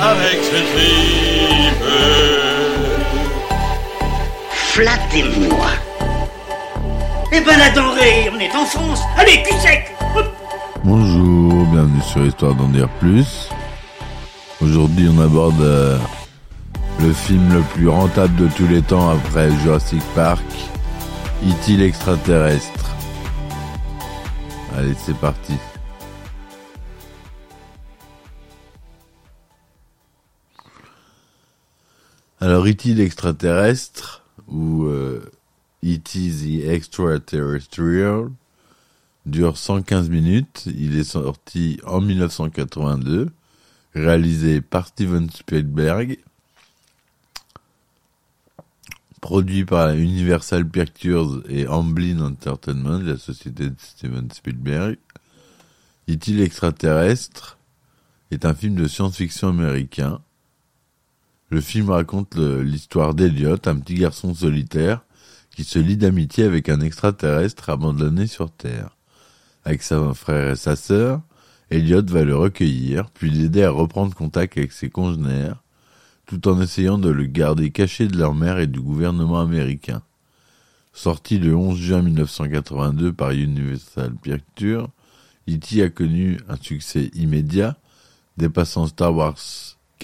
Avec ce tripe. Flattez-moi Eh ben la denrée, on est en France. Allez, cul sec. Bonjour, bienvenue sur Histoire d'en dire plus. Aujourd'hui, on aborde euh, le film le plus rentable de tous les temps après Jurassic Park, E.T. l'extraterrestre. Allez, c'est parti. Alors, E.T. l'extraterrestre, ou euh, E.T. the Extraterrestrial, dure 115 minutes. Il est sorti en 1982, réalisé par Steven Spielberg, produit par Universal Pictures et Amblin Entertainment, la société de Steven Spielberg. E.T. l'extraterrestre est un film de science-fiction américain. Le film raconte l'histoire d'Elliot, un petit garçon solitaire qui se lie d'amitié avec un extraterrestre abandonné sur Terre. Avec son frère et sa sœur, Elliot va le recueillir, puis l'aider à reprendre contact avec ses congénères, tout en essayant de le garder caché de leur mère et du gouvernement américain. Sorti le 11 juin 1982 par Universal Pictures, E.T. a connu un succès immédiat, dépassant Star Wars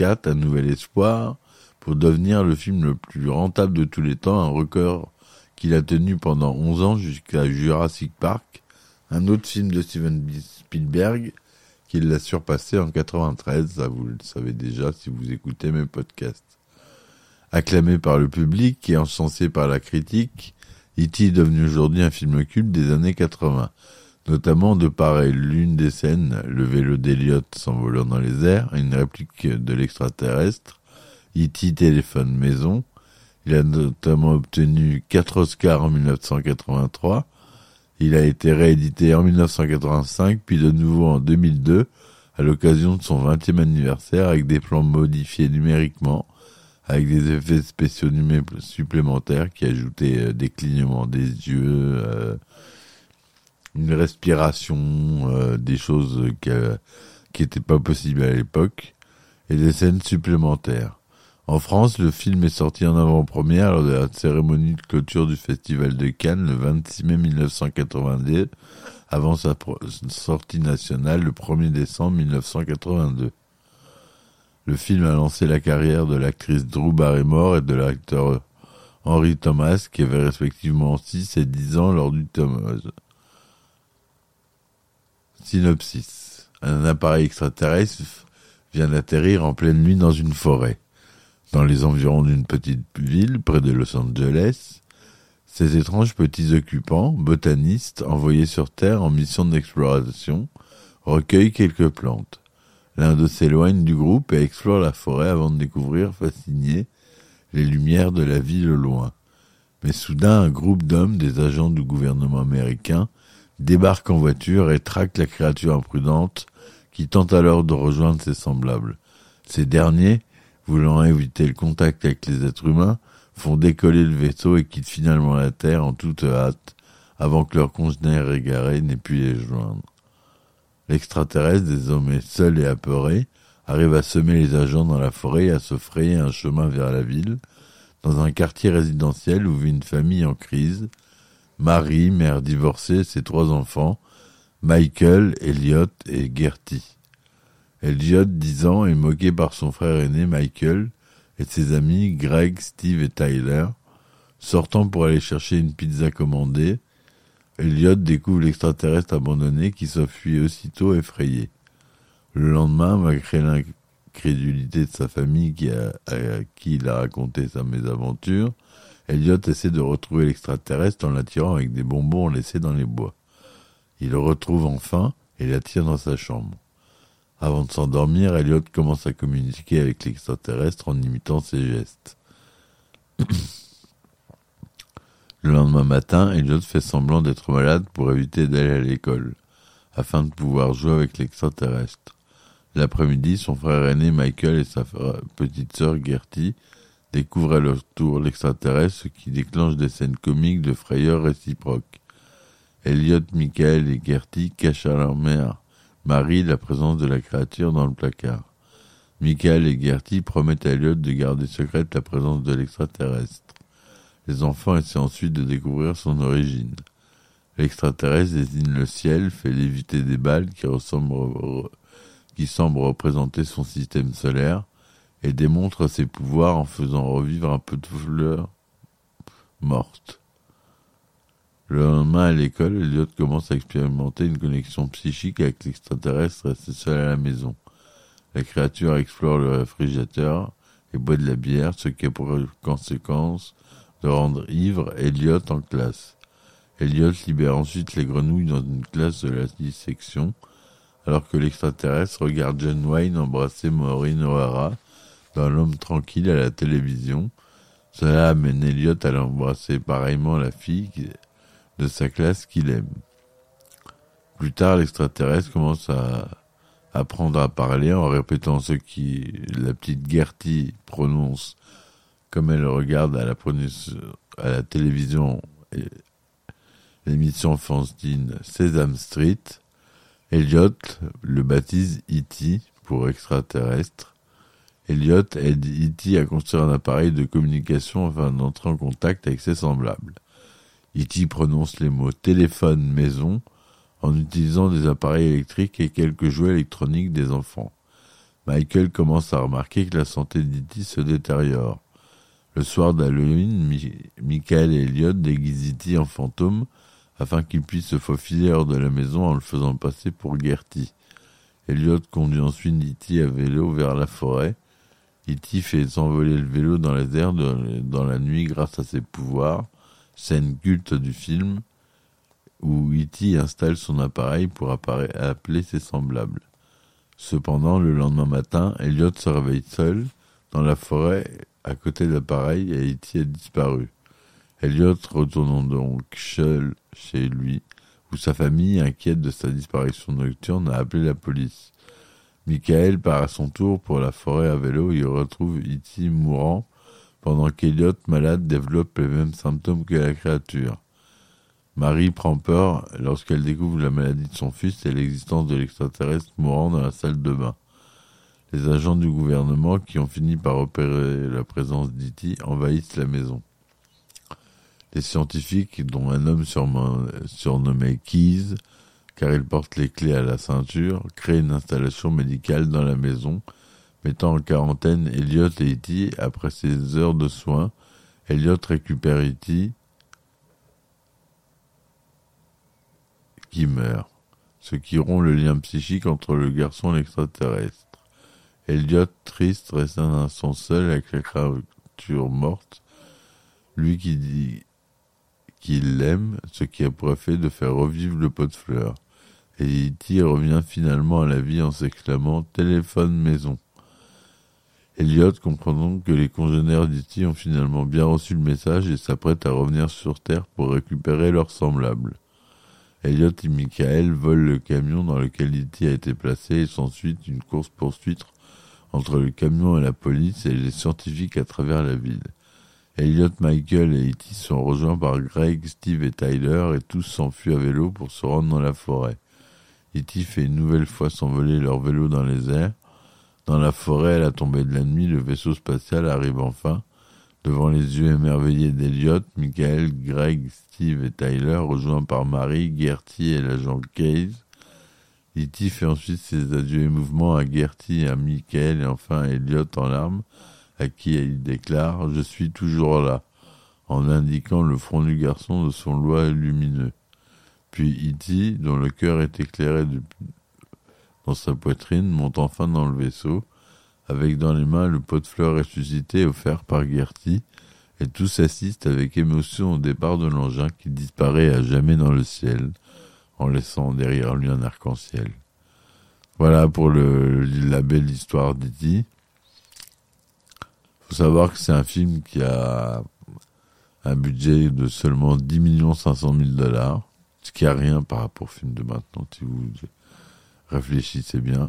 4, Un Nouvel Espoir, pour devenir le film le plus rentable de tous les temps, un record qu'il a tenu pendant 11 ans jusqu'à Jurassic Park, un autre film de Steven Spielberg qui l'a surpassé en 93, ça vous le savez déjà si vous écoutez mes podcasts. Acclamé par le public et encensé par la critique, E.T. est devenu aujourd'hui un film culte des années 80, notamment de par l'une des scènes, le vélo d'Eliot s'envolant dans les airs, une réplique de l'extraterrestre, E.T. téléphone maison, il a notamment obtenu 4 Oscars en 1983, il a été réédité en 1985, puis de nouveau en 2002, à l'occasion de son 20e anniversaire, avec des plans modifiés numériquement, avec des effets spéciaux supplémentaires qui ajoutaient euh, des clignements des yeux, euh, une respiration, euh, des choses qui n'étaient pas possibles à l'époque, et des scènes supplémentaires. En France, le film est sorti en avant-première lors de la cérémonie de clôture du Festival de Cannes le 26 mai 1982, avant sa sortie nationale le 1er décembre 1982. Le film a lancé la carrière de l'actrice Drew Barrymore et de l'acteur Henry Thomas, qui avaient respectivement 6 et 10 ans lors du tournage. Synopsis. Un appareil extraterrestre vient d'atterrir en pleine nuit dans une forêt dans les environs d'une petite ville près de Los Angeles, ces étranges petits occupants, botanistes envoyés sur Terre en mission d'exploration, recueillent quelques plantes. L'un d'eux s'éloigne du groupe et explore la forêt avant de découvrir, fasciné, les lumières de la ville au loin. Mais soudain, un groupe d'hommes, des agents du gouvernement américain, débarque en voiture et traque la créature imprudente qui tente alors de rejoindre ses semblables. Ces derniers, voulant éviter le contact avec les êtres humains, font décoller le vaisseau et quittent finalement la Terre en toute hâte, avant que leurs congénères égarés n'aient pu les joindre. L'extraterrestre, désormais seul et apeuré, arrive à semer les agents dans la forêt et à se frayer un chemin vers la ville, dans un quartier résidentiel où vit une famille en crise, Marie, mère divorcée, ses trois enfants, Michael, Elliot et Gertie. Elliot, 10 ans, est moqué par son frère aîné Michael et ses amis Greg, Steve et Tyler. Sortant pour aller chercher une pizza commandée, Elliot découvre l'extraterrestre abandonné qui s'enfuit aussitôt effrayé. Le lendemain, malgré l'incrédulité de sa famille qui a, à qui il a raconté sa mésaventure, Elliot essaie de retrouver l'extraterrestre en l'attirant avec des bonbons laissés dans les bois. Il le retrouve enfin et l'attire dans sa chambre. Avant de s'endormir, Elliot commence à communiquer avec l'extraterrestre en imitant ses gestes. Le lendemain matin, Elliot fait semblant d'être malade pour éviter d'aller à l'école, afin de pouvoir jouer avec l'extraterrestre. L'après-midi, son frère aîné Michael et sa petite sœur Gertie découvrent à leur tour l'extraterrestre, ce qui déclenche des scènes comiques de frayeur réciproque. Elliot, Michael et Gertie cachent à leur mère, Marie, la présence de la créature dans le placard. Michael et Gertie promettent à Elliot de garder secrète la présence de l'extraterrestre. Les enfants essaient ensuite de découvrir son origine. L'extraterrestre désigne le ciel, fait léviter des balles qui, ressemblent, qui semblent représenter son système solaire, et démontre ses pouvoirs en faisant revivre un peu de fleurs mortes. Le lendemain à l'école, Elliot commence à expérimenter une connexion psychique avec l'extraterrestre resté seul à la maison. La créature explore le réfrigérateur et boit de la bière, ce qui a pour conséquence de rendre ivre Elliot en classe. Elliot libère ensuite les grenouilles dans une classe de la dissection, alors que l'extraterrestre regarde John Wayne embrasser Maureen O'Hara dans L'homme tranquille à la télévision. Cela amène Elliot à l'embrasser pareillement la fille de sa classe qu'il aime. Plus tard, l'extraterrestre commence à apprendre à parler en répétant ce qui la petite Gertie prononce comme elle regarde à la, à la télévision l'émission fanzine Sesame Street. Elliot le baptise E.T. pour extraterrestre. Elliot aide E.T. à construire un appareil de communication afin d'entrer en contact avec ses semblables. E.T. prononce les mots téléphone, maison en utilisant des appareils électriques et quelques jouets électroniques des enfants. Michael commence à remarquer que la santé d'E.T. se détériore. Le soir d'Halloween, Michael et Elliot déguisent E.T. en fantôme afin qu'il puisse se faufiler hors de la maison en le faisant passer pour Gertie. Elliot conduit ensuite E.T. à vélo vers la forêt. E.T. fait s'envoler le vélo dans les airs dans la nuit grâce à ses pouvoirs scène culte du film où E.T. installe son appareil pour appeler ses semblables. Cependant, le lendemain matin, Elliot se réveille seul dans la forêt à côté de l'appareil et E.T. a disparu. Elliot retourne donc seul chez lui, où sa famille, inquiète de sa disparition nocturne, a appelé la police. Michael part à son tour pour la forêt à vélo et retrouve E.T. mourant pendant qu'Eliot, malade, développe les mêmes symptômes que la créature. Marie prend peur lorsqu'elle découvre la maladie de son fils et l'existence de l'extraterrestre mourant dans la salle de bain. Les agents du gouvernement, qui ont fini par opérer la présence d'Iti, envahissent la maison. Les scientifiques, dont un homme surnommé Keys, car il porte les clés à la ceinture, créent une installation médicale dans la maison Mettant en quarantaine Elliot et E.T. après ses heures de soins, Elliot récupère E.T. qui meurt, ce qui rompt le lien psychique entre le garçon et l'extraterrestre. Elliot, triste, reste un instant seul avec la créature morte, lui qui dit qu'il l'aime, ce qui a pour effet de faire revivre le pot de fleurs. Et E.T. revient finalement à la vie en s'exclamant Téléphone maison. Elliot comprend donc que les congénères d'E.T. ont finalement bien reçu le message et s'apprêtent à revenir sur Terre pour récupérer leurs semblables. Elliot et Michael volent le camion dans lequel E.T. a été placé et s'ensuit une course-poursuite entre le camion et la police et les scientifiques à travers la ville. Elliot, Michael et E.T. sont rejoints par Greg, Steve et Tyler et tous s'enfuient à vélo pour se rendre dans la forêt. E.T. fait une nouvelle fois s'envoler leur vélo dans les airs dans la forêt, à la tombée de la nuit, le vaisseau spatial arrive enfin. Devant les yeux émerveillés d'Eliot, Michael, Greg, Steve et Tyler, rejoints par Marie, Gertie et l'agent Case. E.T. fait ensuite ses adieux émouvants à Gertie, à Michael et enfin à Elliot en larmes, à qui il déclare « Je suis toujours là », en indiquant le front du garçon de son lois lumineux. Puis E.T., dont le cœur est éclairé dans sa poitrine, monte enfin dans le vaisseau, avec dans les mains le pot de fleurs ressuscité offert par Gertie, et tous assistent avec émotion au départ de l'engin qui disparaît à jamais dans le ciel, en laissant derrière lui un arc-en-ciel. Voilà pour la belle histoire d'E.T. Faut savoir que c'est un film qui a un budget de seulement 10 500 000 dollars, ce qui a rien par rapport au film de maintenant, si vous réfléchissez bien.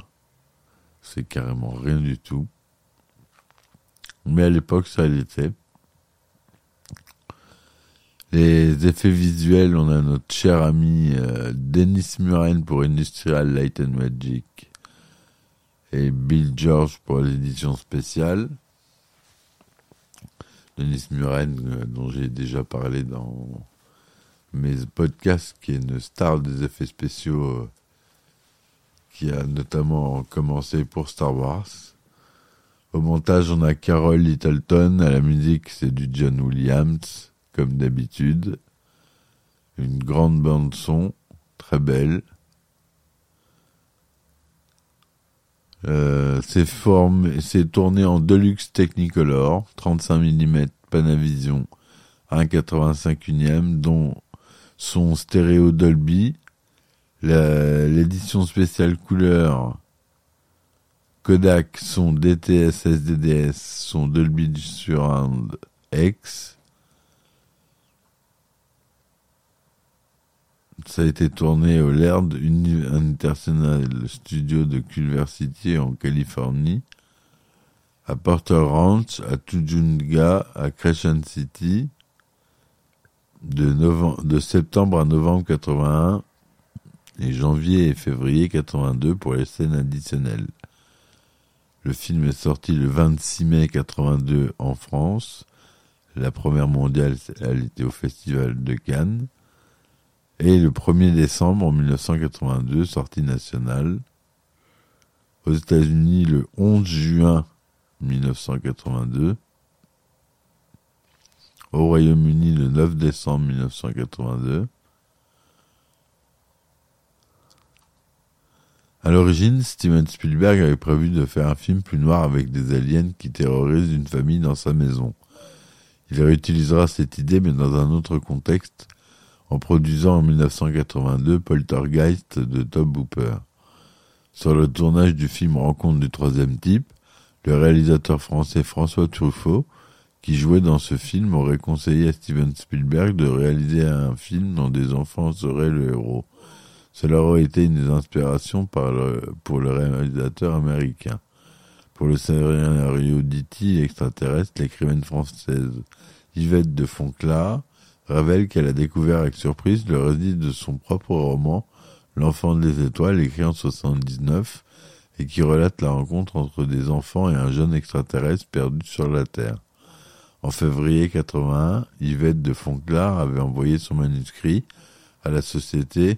C'est carrément rien du tout. Mais à l'époque, ça l'était. Les effets visuels, on a notre cher ami euh, Dennis Muren pour Industrial Light and Magic et Bill George pour l'édition spéciale. Dennis Muren, euh, dont j'ai déjà parlé dans mes podcasts, qui est une star des effets spéciaux, euh, qui a notamment commencé pour Star Wars. Au montage, on a Carol Littleton, à la musique, c'est du John Williams comme d'habitude. Une grande bande son, très belle. Euh, c'est formé, c'est tourné en Deluxe Technicolor, 35 mm Panavision, 1,85 unième, dont son stéréo Dolby, l'édition spéciale couleur Kodak, son DTS SDDS, son Dolby Surround X, Ça a été tourné au Laird International Studio de Culver City en Californie, à Porter Ranch, à Tujunga, à Crescent City, de, de septembre à novembre 81 et janvier et février 82 pour les scènes additionnelles. Le film est sorti le 26 mai 82 en France. La première mondiale, elle était au Festival de Cannes. Et le 1er décembre 1982, sortie nationale. Aux États-Unis, le 11 juin 1982. Au Royaume-Uni, le 9 décembre 1982. À l'origine, Steven Spielberg avait prévu de faire un film plus noir avec des aliens qui terrorisent une famille dans sa maison. Il réutilisera cette idée mais dans un autre contexte en produisant en 1982 Poltergeist de Tom Hooper. Sur le tournage du film Rencontre du troisième type, le réalisateur français François Truffaut, qui jouait dans ce film, aurait conseillé à Steven Spielberg de réaliser un film dont des enfants seraient le héros. Cela aurait été une des inspirations pour le réalisateur américain. Pour le scénario d'E.T. extraterrestre, l'écrivaine française Yvette de révèle qu'elle a découvert avec surprise le récit de son propre roman, L'enfant des étoiles, écrit en 79, et qui relate la rencontre entre des enfants et un jeune extraterrestre perdu sur la Terre. En février 81, Yvette de Fonclard avait envoyé son manuscrit à la société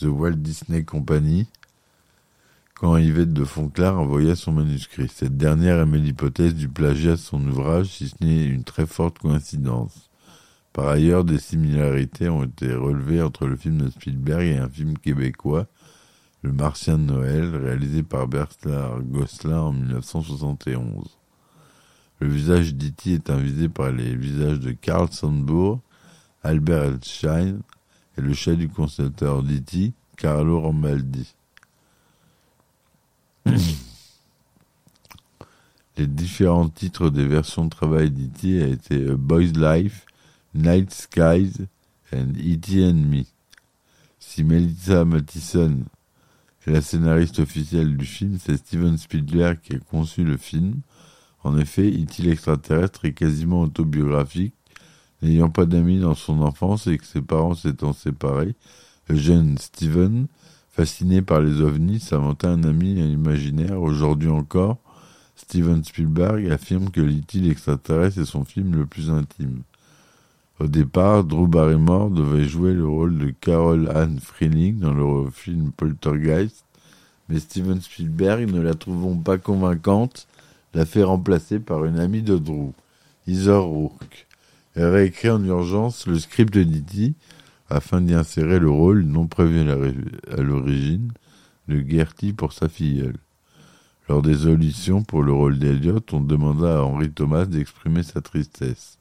The Walt Disney Company quand Yvette de Fonclard envoya son manuscrit. Cette dernière émet l'hypothèse du plagiat de son ouvrage, si ce n'est une très forte coïncidence. Par ailleurs, des similarités ont été relevées entre le film de Spielberg et un film québécois, Le Martien de Noël, réalisé par Bernard Gosselin en 1971. Le visage d'E.T. est invisé par les visages de Carl Sandburg, Albert Elschein et le chef du concepteur d'E.T., Carlo Rambaldi. les différents titres des versions de travail d'E.T. a été Boy's Life, Night Skies and E.T. and Me. Si Melissa Mathison est la scénariste officielle du film, c'est Steven Spielberg qui a conçu le film. En effet, E.T. l'extraterrestre est quasiment autobiographique. N'ayant pas d'amis dans son enfance et que ses parents s'étant séparés, le jeune Steven, fasciné par les ovnis, s'inventa un ami imaginaire. Aujourd'hui encore, Steven Spielberg affirme que l'E.T. l'extraterrestre est son film le plus intime. Au départ, Drew Barrymore devait jouer le rôle de Carol Anne Freeling dans le film Poltergeist, mais Steven Spielberg, ne la trouvant pas convaincante, l'a fait remplacer par une amie de Drew, Heather Rourke. Elle réécrit en urgence le script de Didi afin d'y insérer le rôle non prévu à l'origine de Gertie pour sa filleule. Lors des auditions pour le rôle d'Eliot, on demanda à Henry Thomas d'exprimer sa tristesse.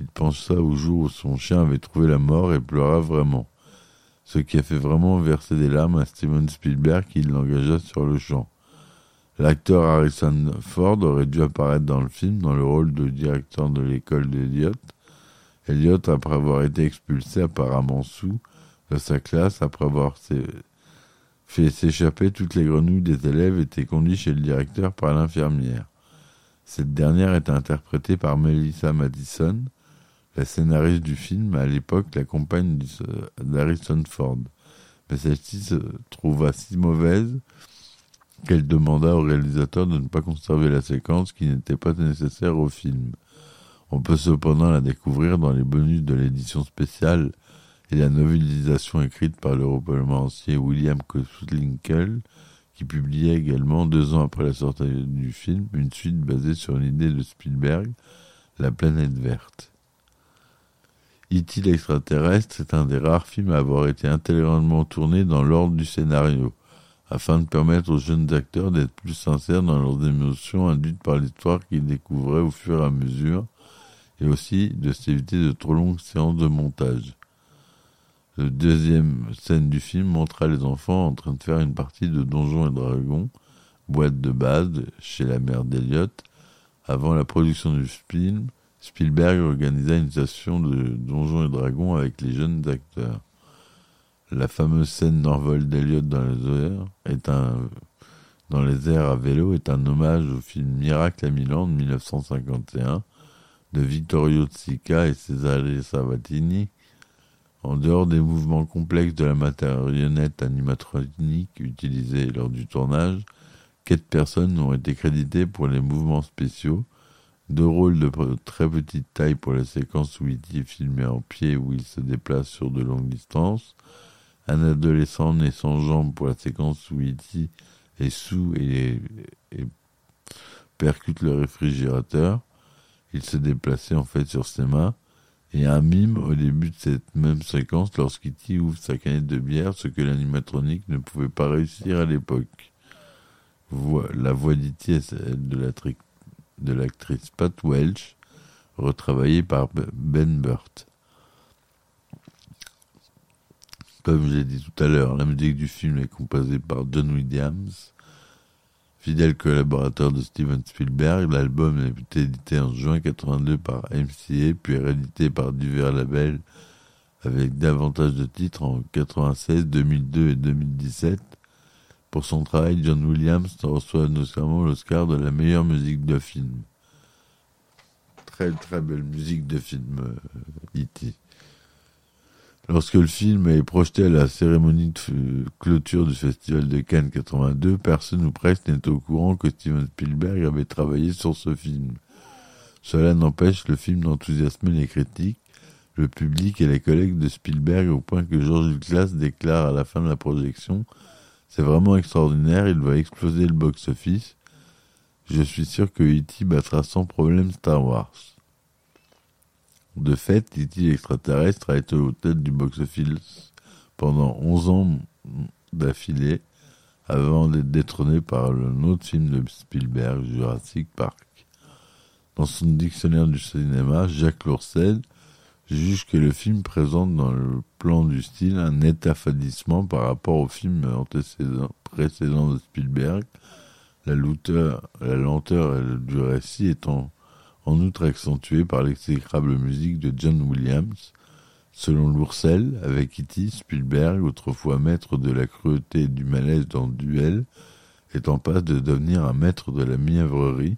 Il pensa au jour où son chien avait trouvé la mort et pleura vraiment. ce qui a fait vraiment verser des larmes à Steven Spielberg qui l'engagea sur le champ. L'acteur Harrison Ford aurait dû apparaître dans le film dans le rôle de directeur de l'école d'Eliot. Elliot, après avoir été expulsé apparemment sous de sa classe, après avoir fait s'échapper toutes les grenouilles des élèves, était conduit chez le directeur par l'infirmière. Cette dernière est interprétée par Melissa Madison, la scénariste du film, à l'époque la compagne d'Harrison Ford. Mais celle-ci se trouva si mauvaise qu'elle demanda au réalisateur de ne pas conserver la séquence qui n'était pas nécessaire au film. On peut cependant la découvrir dans les bonus de l'édition spéciale et la novélisation écrite par l'européen William Koslinkel, qui publiait également, deux ans après la sortie du film, une suite basée sur une idée de Spielberg, La planète verte. E.T. l'extraterrestre est un des rares films à avoir été intégralement tourné dans l'ordre du scénario, afin de permettre aux jeunes acteurs d'être plus sincères dans leurs émotions induites par l'histoire qu'ils découvraient au fur et à mesure, et aussi de s'éviter de trop longues séances de montage. La deuxième scène du film montra les enfants en train de faire une partie de Donjons et Dragons, boîte de base chez la mère d'Eliot. Avant la production du film, Spielberg organisa une session de Donjons et Dragons avec les jeunes acteurs. La fameuse scène d'envol d'Eliot dans les airs à vélo est un hommage au film Miracle à Milan de 1951 de Vittorio Sica et Cesare Sabatini. En dehors des mouvements complexes de la matérionnette animatronique utilisée lors du tournage, quatre personnes ont été créditées pour les mouvements spéciaux, deux rôles de très petite taille pour la séquence où E.T. est filmé en pied où il se déplace sur de longues distances, un adolescent né sans jambes pour la séquence où E.T. est sous et, percute le réfrigérateur, il se déplaçait en fait sur ses mains, et un mime au début de cette même séquence lorsqu'E.T. ouvre sa canette de bière, ce que l'animatronique ne pouvait pas réussir à l'époque. La voix d'E.T. est celle de l'actrice de l'actrice Pat Welch, retravaillée par Ben Burt. Comme j'ai dit tout à l'heure, la musique du film est composée par John Williams, fidèle collaborateur de Steven Spielberg. L'album a été édité en juin 82 par MCA, puis réédité par divers labels avec davantage de titres en 96, 2002 et 2017. Pour son travail, John Williams reçoit notamment l'Oscar de la meilleure musique de film. Très très belle musique de film, E.T. Euh, Lorsque le film est projeté à la cérémonie de clôture du Festival de Cannes 82, personne ou presque n'est au courant que Steven Spielberg avait travaillé sur ce film. Cela n'empêche le film d'enthousiasmer les critiques, le public et les collègues de Spielberg au point que George Lucas déclare à la fin de la projection c'est vraiment extraordinaire, il va exploser le box-office. Je suis sûr que E.T. battra sans problème Star Wars. De fait, E.T. l'extraterrestre a été au tête du box-office pendant 11 ans d'affilée avant d'être détrôné par un autre film de Spielberg, Jurassic Park. Dans son dictionnaire du cinéma, Jacques Lourcel juge que le film présente dans le plan du style un net affadissement par rapport au film précédent de Spielberg, la, la lenteur du récit étant en outre accentuée par l'exécrable musique de John Williams. Selon Lourcel, avec E.T., Spielberg, autrefois maître de la cruauté et du malaise dans duel, est en passe de devenir un maître de la mièvrerie,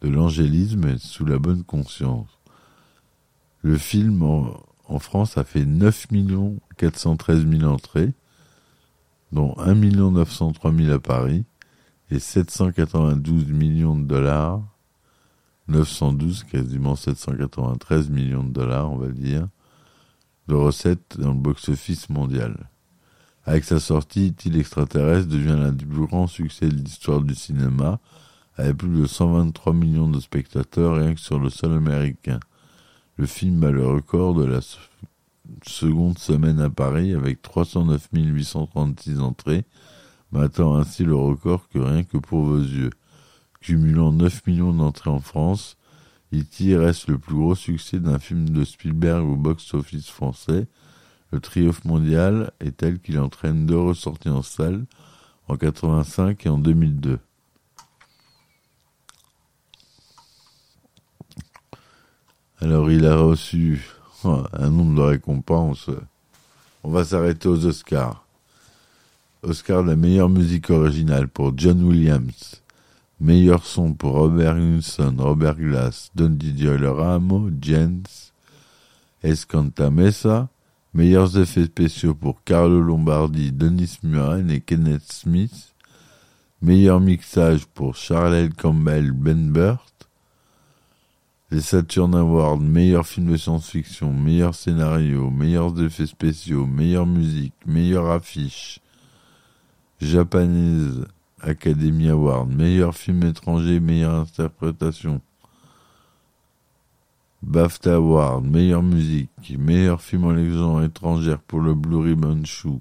de l'angélisme sous la bonne conscience. Le film en, France a fait 9 413 000 entrées, dont 1 903 000 à Paris et 792 millions de dollars, 912, quasiment 793 millions de dollars, on va dire, de recettes dans le box-office mondial. Avec sa sortie, Til extraterrestre devient l'un des plus grands succès de l'histoire du cinéma, avec plus de 123 millions de spectateurs rien que sur le sol américain. Le film bat le record de la seconde semaine à Paris avec 309 836 entrées, battant ainsi le record que rien que pour vos yeux. Cumulant 9 millions d'entrées en France, E.T. reste le plus gros succès d'un film de Spielberg au box-office français, Le triomphe mondial est tel qu'il entraîne deux ressorties en salle en 85 et en 2002. Alors il a reçu oh, un nombre de récompenses. On va s'arrêter aux Oscars. Oscar de la meilleure musique originale pour John Williams. Meilleur son pour Robert Nilsson, Robert Glass, Don Didio Ramo, Jens, Escanta Mesa. Meilleurs effets spéciaux pour Carlo Lombardi, Denis Muren et Kenneth Smith. Meilleur mixage pour Charles Campbell, Ben Burt. Les Saturn Awards, meilleur film de science-fiction, meilleur scénario, meilleurs effets spéciaux, meilleure musique, meilleure affiche. Japanese Academy Award, meilleur film étranger, meilleure interprétation. BAFTA Award, meilleure musique, meilleur film en légende étrangère pour le Blue Ribbon Shoe,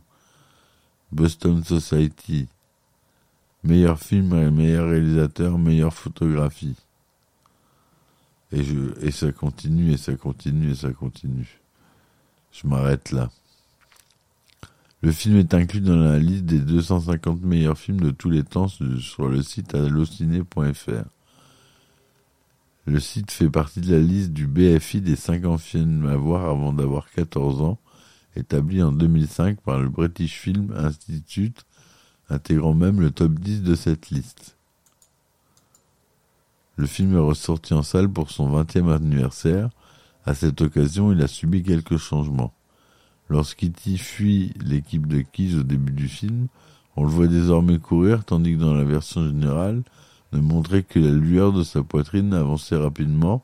Boston Society, meilleur film et meilleur réalisateur, meilleure photographie. Et, je, et ça continue, et ça continue, et ça continue. Je m'arrête là. Le film est inclus dans la liste des 250 meilleurs films de tous les temps sur le site allociné.fr. Le site fait partie de la liste du BFI des 50 films à voir avant d'avoir 14 ans, établi en 2005 par le British Film Institute, intégrant même le top 10 de cette liste. Le film est ressorti en salle pour son 20e anniversaire. À cette occasion, il a subi quelques changements. Lorsqu'Itty fuit l'équipe de Keys au début du film, on le voit désormais courir, tandis que dans la version générale, ne montrait que la lueur de sa poitrine avançait rapidement,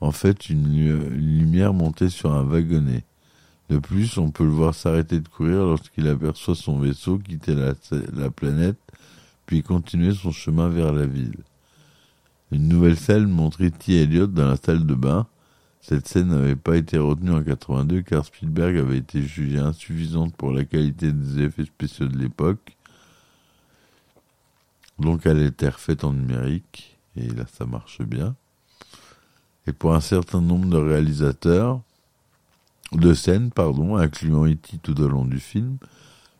en fait une, lumière montée sur un wagonnet. De plus, on peut le voir s'arrêter de courir lorsqu'il aperçoit son vaisseau quitter la, planète, puis continuer son chemin vers la ville. Une nouvelle scène montre E.T. Elliott dans la salle de bain. Cette scène n'avait pas été retenue en 82 car Spielberg avait été jugé insuffisante pour la qualité des effets spéciaux de l'époque donc elle était refaite en numérique, et là ça marche bien. Et pour un certain nombre de réalisateurs, de scènes, pardon, incluant E.T. tout au long du film,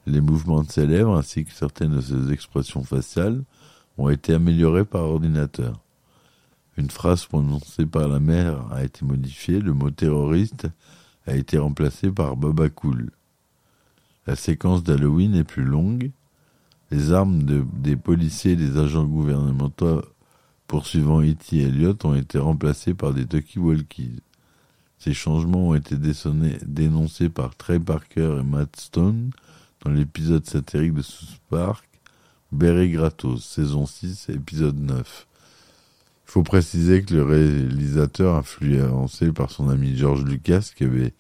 les mouvements de ses lèvres ainsi que certaines de ses expressions faciales ont été améliorés par ordinateur. Une phrase prononcée par la mère a été modifiée, le mot terroriste a été remplacé par Baba Cool. La séquence d'Halloween est plus longue, les armes des policiers et des agents gouvernementaux poursuivant E.T. Elliott ont été remplacées par des talkie-walkies. Ces changements ont été dénoncés par Trey Parker et Matt Stone dans l'épisode satirique de South Park, Berry Gratos, saison 6, épisode 9. Il faut préciser que le réalisateur, influencé par son ami George Lucas, qui avait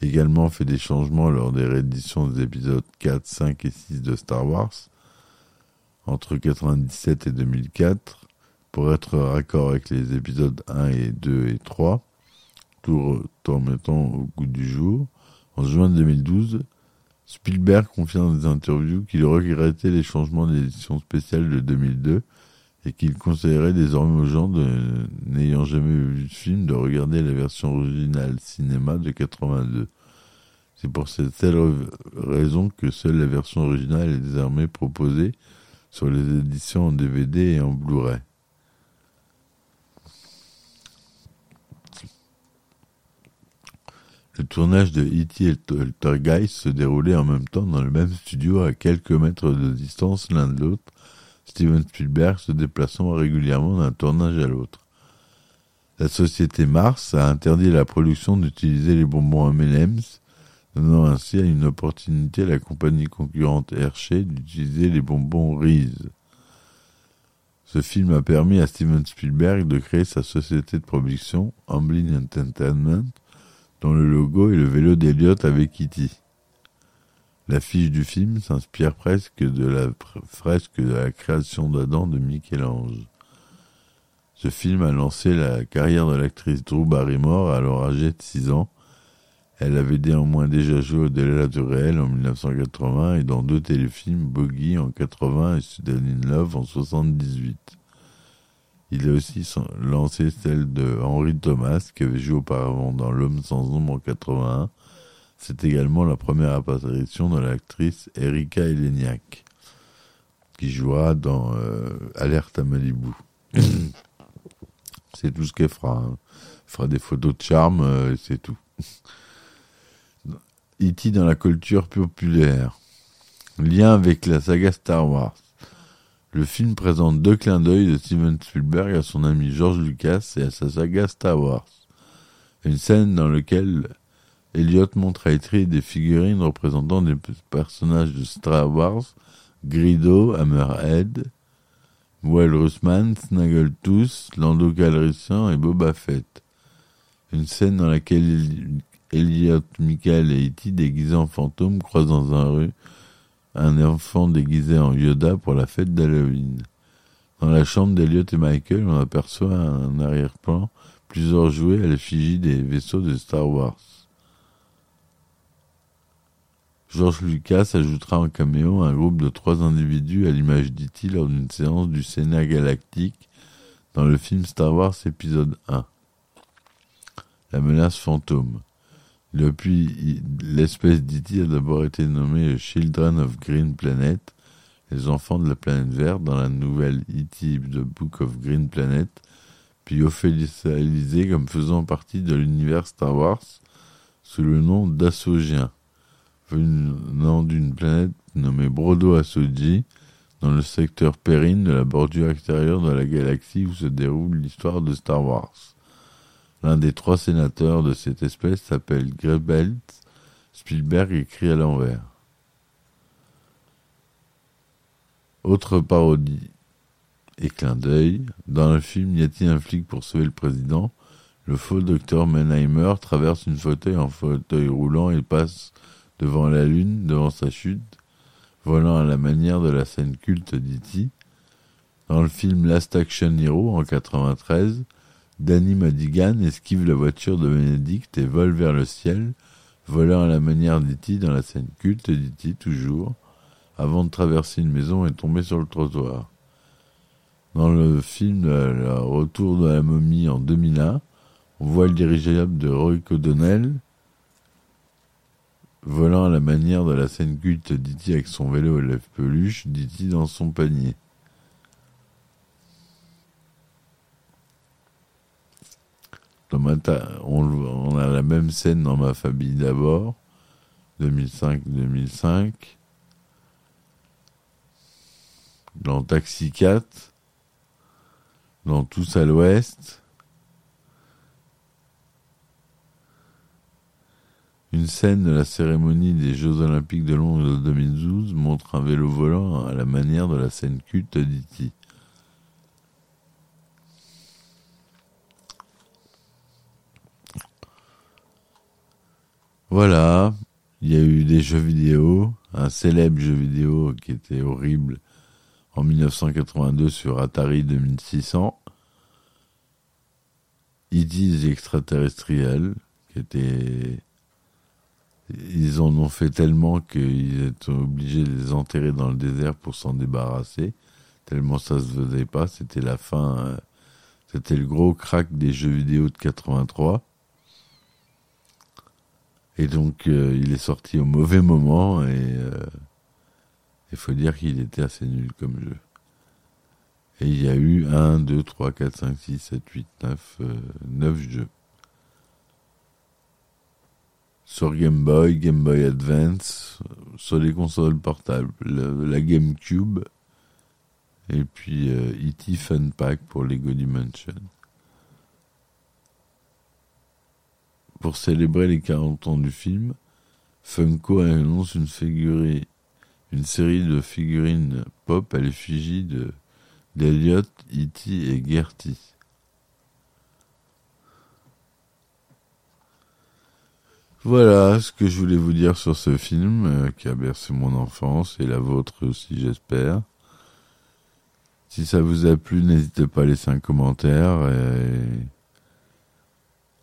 également fait des changements lors des rééditions des épisodes 4, 5 et 6 de Star Wars, entre 97 et 2004 pour être raccord avec les épisodes 1 et 2 et 3, tout en mettant au goût du jour. En juin 2012, Spielberg confie dans des interviews qu'il regrettait les changements d'édition spéciale de 2002 et qu'il conseillerait désormais aux gens n'ayant jamais vu le film de regarder la version originale cinéma de 82. C'est pour cette telle raison que seule la version originale est désormais proposée sur les éditions en DVD et en Blu-ray. Le tournage de E.T. et se déroulait en même temps dans le même studio à quelques mètres de distance l'un de l'autre, Steven Spielberg se déplaçant régulièrement d'un tournage à l'autre. La société Mars a interdit la production d'utiliser les bonbons M&M's donnant ainsi une opportunité à la compagnie concurrente Hershey d'utiliser les bonbons Reese. Ce film a permis à Steven Spielberg de créer sa société de production, Amblin Entertainment, dont le logo est le vélo d'Eliott avec Kitty. L'affiche du film s'inspire presque de la fresque de la création d'Adam de Michel-Ange. Ce film a lancé la carrière de l'actrice Drew Barrymore alors âgée de 6 ans elle avait néanmoins déjà joué au-delà du réel en 1980 et dans deux téléfilms, Bogey en 80 et Sudan in Love en 78. Il a aussi lancé celle de Henry Thomas, qui avait joué auparavant dans L'homme sans ombre en 81, C'est également la première apparition de l'actrice Erika Eleniak, qui jouera dans euh, Alerte à Malibu. c'est tout ce qu'elle fera. hein. Elle fera des photos de charme, euh, et c'est tout. E.T. dans la culture populaire. Lien avec la saga Star Wars. Le film présente deux clins d'œil de Steven Spielberg à son ami George Lucas et à sa saga Star Wars. Une scène dans laquelle Elliot montre à Etri des figurines représentant des personnages de Star Wars, Grido, Hammerhead, Will Russman, Snaggletooth, Lando Calrissian et Boba Fett. Une scène dans laquelle Elliot, Michael et E.T. déguisés en fantômes croisent dans un rue un enfant déguisé en Yoda pour la fête d'Halloween. Dans la chambre d'Elliot et Michael, on aperçoit un arrière-plan, plusieurs jouets à l'effigie des vaisseaux de Star Wars. George Lucas ajoutera en caméo un groupe de trois individus à l'image d'E.T. lors d'une séance du Sénat galactique dans le film Star Wars épisode 1. La menace fantôme. Depuis, l'espèce d'E.T. a d'abord été nommée Children of Green Planet, les enfants de la planète verte dans la nouvelle E.T. The Book of Green Planet, puis officialisée comme faisant partie de l'univers Star Wars sous le nom d'Assogien, venant d'une planète nommée Brodo Assoji, dans le secteur Perrine de la bordure extérieure de la galaxie où se déroule l'histoire de Star Wars. L'un des trois sénateurs de cette espèce s'appelle Grebelt. Spielberg écrit à l'envers. Autre parodie et clin d'œil. Dans le film Y a-t-il un flic pour sauver le président? Le faux docteur Menheimer traverse une fauteuil en fauteuil roulant et passe devant la lune, devant sa chute, volant à la manière de la scène culte d'E.T. Dans le film Last Action Hero en 93, Danny Madigan esquive la voiture de Benedict et vole vers le ciel, volant à la manière d'E.T. dans la scène culte d'E.T. toujours, avant de traverser une maison et tomber sur le trottoir. Dans le film Le Retour de la momie en 2001, on voit le dirigeable de Roy O'Donnell volant à la manière de la scène culte d'E.T. avec son vélo et lève peluche, d'E.T. dans son panier. On a la même scène dans ma famille d'abord, 2005-2005. Dans Taxi 4, dans Tous à l'Ouest. Une scène de la cérémonie des Jeux Olympiques de Londres de 2012 montre un vélo volant à la manière de la scène culte d'E.T. Voilà, il y a eu des jeux vidéo, un célèbre jeu vidéo qui était horrible en 1982 sur Atari 2600. E.T. extraterrestriels, qui était ils en ont fait tellement qu'ils étaient obligés de les enterrer dans le désert pour s'en débarrasser. Tellement ça se faisait pas. C'était la fin. euh, C'était le gros crack des jeux vidéo de 83. Et donc, euh, il est sorti au mauvais moment. Et euh, il faut dire qu'il était assez nul comme jeu. Et il y a eu 1, 2, 3, 4, 5, 6, 7, 8, 9, euh, 9 jeux sur Game Boy, Game Boy Advance, sur les consoles portables, le- la GameCube, et puis euh, E.T. Fun Pack pour Lego Dimension. Pour célébrer les 40 ans du film, Funko annonce une une série de figurines pop à l'effigie de d'Eliot, E.T. et Gertie. Voilà ce que je voulais vous dire sur ce film euh, qui a bercé mon enfance et la vôtre aussi, j'espère. Si ça vous a plu, n'hésitez pas à laisser un commentaire et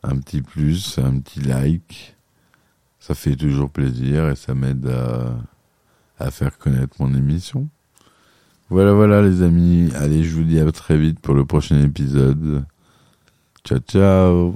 un petit plus, un petit like. Ça fait toujours plaisir et ça m'aide à, à faire connaître mon émission. Voilà, voilà les amis. Allez, je vous dis à très vite pour le prochain épisode. Ciao, ciao.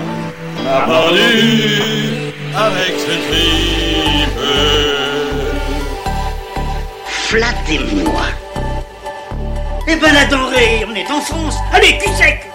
On a pendu avec ses tripes. Flattez-moi. Eh ben la denrée, on est en France. Allez, cul sec